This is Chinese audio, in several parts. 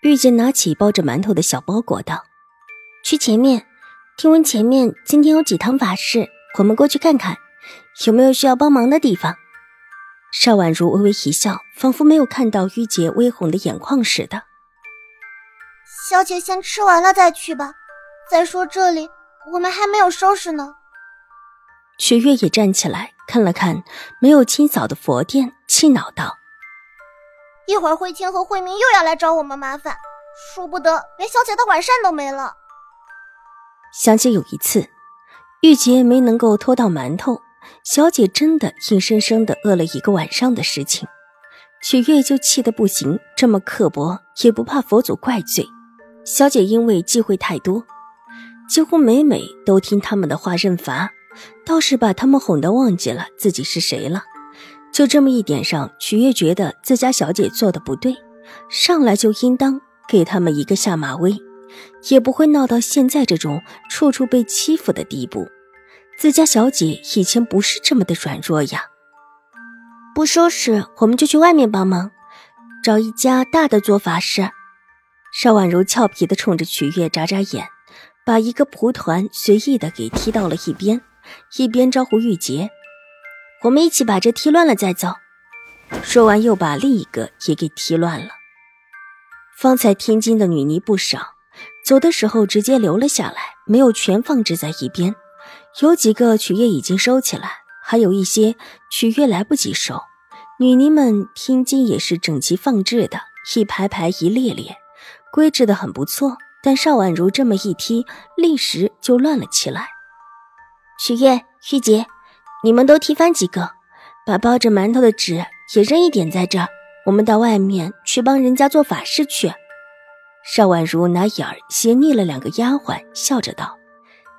玉洁拿起包着馒头的小包裹道：“去前面，听闻前面今天有几堂法事，我们过去看看，有没有需要帮忙的地方。”邵婉如微微一笑，仿佛没有看到玉洁微红的眼眶似的。“小姐先吃完了再去吧。再说这里我们还没有收拾呢。”雪月也站起来看了看没有清扫的佛殿，气恼道。一会儿慧清和慧明又要来找我们麻烦，说不得连小姐的晚膳都没了。想起有一次，玉洁没能够偷到馒头，小姐真的硬生生的饿了一个晚上的事情，曲月就气得不行，这么刻薄也不怕佛祖怪罪。小姐因为忌讳太多，几乎每每都听他们的话认罚，倒是把他们哄得忘记了自己是谁了。就这么一点上，曲月觉得自家小姐做的不对，上来就应当给他们一个下马威，也不会闹到现在这种处处被欺负的地步。自家小姐以前不是这么的软弱呀。不收拾，我们就去外面帮忙，找一家大的做法事。邵婉如俏皮的冲着曲月眨眨眼，把一个蒲团随意的给踢到了一边，一边招呼玉洁。我们一起把这踢乱了再走。说完，又把另一个也给踢乱了。方才天津的女尼不少，走的时候直接留了下来，没有全放置在一边。有几个曲月已经收起来，还有一些曲月来不及收。女尼们天津也是整齐放置的，一排排一列列，规制的很不错。但邵婉如这么一踢，立时就乱了起来。曲月、玉洁。你们都踢翻几个，把包着馒头的纸也扔一点在这。我们到外面去帮人家做法事去。邵婉如拿眼斜睨了两个丫鬟，笑着道：“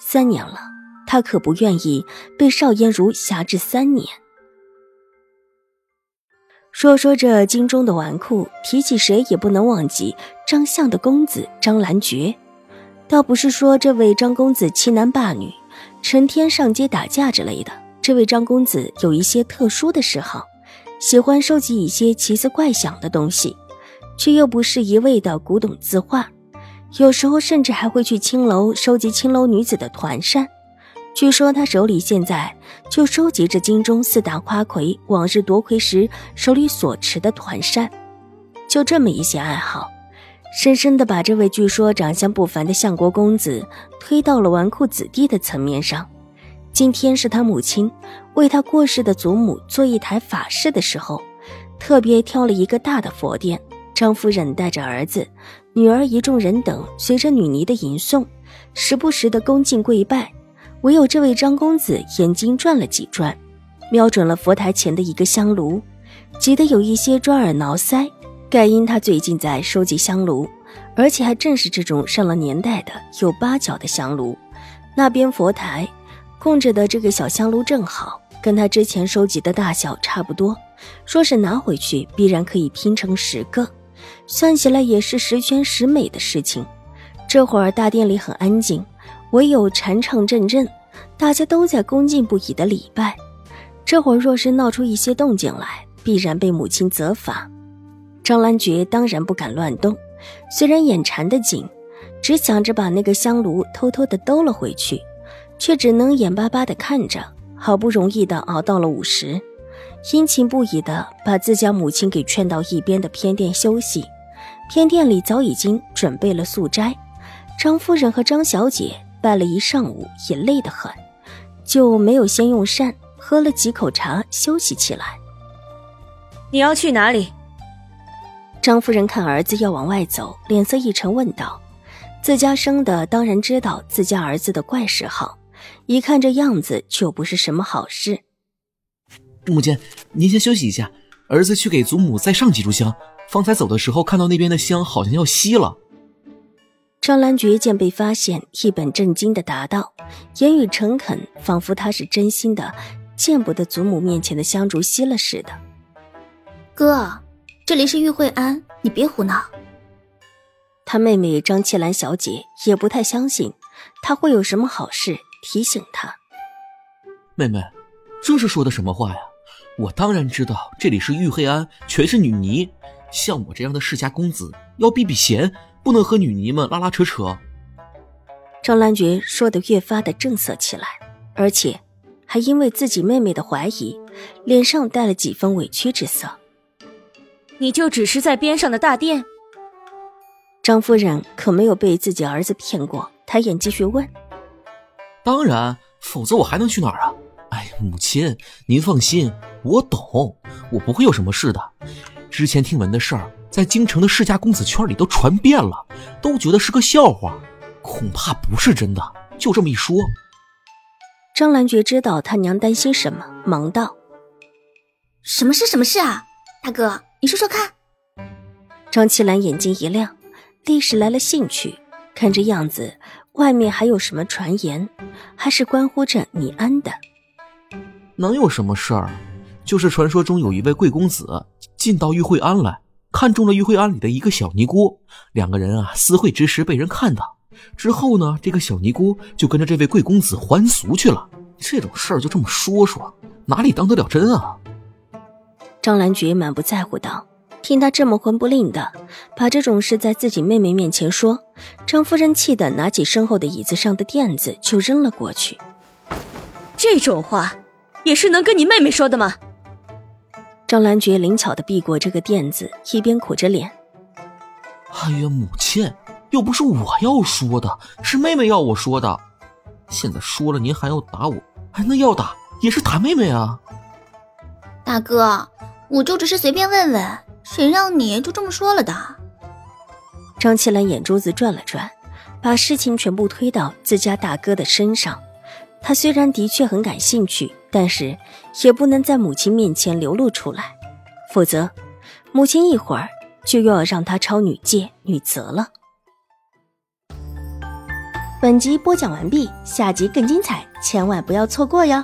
三年了，她可不愿意被邵嫣如辖制三年。”说说这京中的纨绔，提起谁也不能忘记张相的公子张兰爵。倒不是说这位张公子欺男霸女，成天上街打架之类的。这位张公子有一些特殊的嗜好，喜欢收集一些奇思怪想的东西，却又不是一味的古董字画，有时候甚至还会去青楼收集青楼女子的团扇。据说他手里现在就收集着京中四大花魁往日夺魁时手里所持的团扇。就这么一些爱好，深深的把这位据说长相不凡的相国公子推到了纨绔子弟的层面上。今天是他母亲为他过世的祖母做一台法事的时候，特别挑了一个大的佛殿。张夫人带着儿子、女儿一众人等，随着女尼的吟诵，时不时的恭敬跪拜。唯有这位张公子眼睛转了几转，瞄准了佛台前的一个香炉，急得有一些抓耳挠腮。盖因他最近在收集香炉，而且还正是这种上了年代的有八角的香炉。那边佛台。供着的这个小香炉正好跟他之前收集的大小差不多，说是拿回去必然可以拼成十个，算起来也是十全十美的事情。这会儿大殿里很安静，唯有禅唱阵阵，大家都在恭敬不已的礼拜。这会儿若是闹出一些动静来，必然被母亲责罚。张兰觉当然不敢乱动，虽然眼馋得紧，只想着把那个香炉偷偷的兜了回去。却只能眼巴巴的看着，好不容易的熬到了午时，殷勤不已的把自家母亲给劝到一边的偏殿休息。偏殿里早已经准备了素斋，张夫人和张小姐拜了一上午，也累得很，就没有先用膳，喝了几口茶休息起来。你要去哪里？张夫人看儿子要往外走，脸色一沉，问道：“自家生的当然知道自家儿子的怪嗜好。”一看这样子，就不是什么好事。母亲，您先休息一下，儿子去给祖母再上几炷香，方才走的时候看到那边的香好像要熄了。张兰菊见被发现，一本正经的答道，言语诚恳，仿佛他是真心的，见不得祖母面前的香烛熄了似的。哥，这里是玉慧庵，你别胡闹。他妹妹张七兰小姐也不太相信他会有什么好事，提醒他：“妹妹，这是说的什么话呀？我当然知道这里是玉黑庵，全是女尼，像我这样的世家公子要避避嫌。”不能和女尼们拉拉扯扯。张兰觉说的越发的正色起来，而且还因为自己妹妹的怀疑，脸上带了几分委屈之色。你就只是在边上的大殿？张夫人可没有被自己儿子骗过，抬眼继续问：“当然，否则我还能去哪儿啊？哎，母亲，您放心，我懂，我不会有什么事的。之前听闻的事儿。”在京城的世家公子圈里都传遍了，都觉得是个笑话，恐怕不是真的。就这么一说，张兰觉知道他娘担心什么，忙道：“什么事？什么事啊？大哥，你说说看。”张七兰眼睛一亮，立时来了兴趣。看这样子，外面还有什么传言，还是关乎着你安的？能有什么事儿？就是传说中有一位贵公子进到玉慧庵来。看中了玉慧庵里的一个小尼姑，两个人啊私会之时被人看到，之后呢，这个小尼姑就跟着这位贵公子还俗去了。这种事儿就这么说说，哪里当得了真啊？张兰菊满不在乎道：“听他这么混不吝的，把这种事在自己妹妹面前说。”张夫人气得拿起身后的椅子上的垫子就扔了过去。这种话，也是能跟你妹妹说的吗？张兰觉灵巧的避过这个垫子，一边苦着脸：“哎呀，母亲，又不是我要说的，是妹妹要我说的。现在说了，您还要打我？哎，那要打也是打妹妹啊！大哥，我就只是随便问问，谁让你就这么说了的？”张七兰眼珠子转了转，把事情全部推到自家大哥的身上。他虽然的确很感兴趣。但是也不能在母亲面前流露出来，否则母亲一会儿就又要让他抄女戒、女责了。本集播讲完毕，下集更精彩，千万不要错过哟。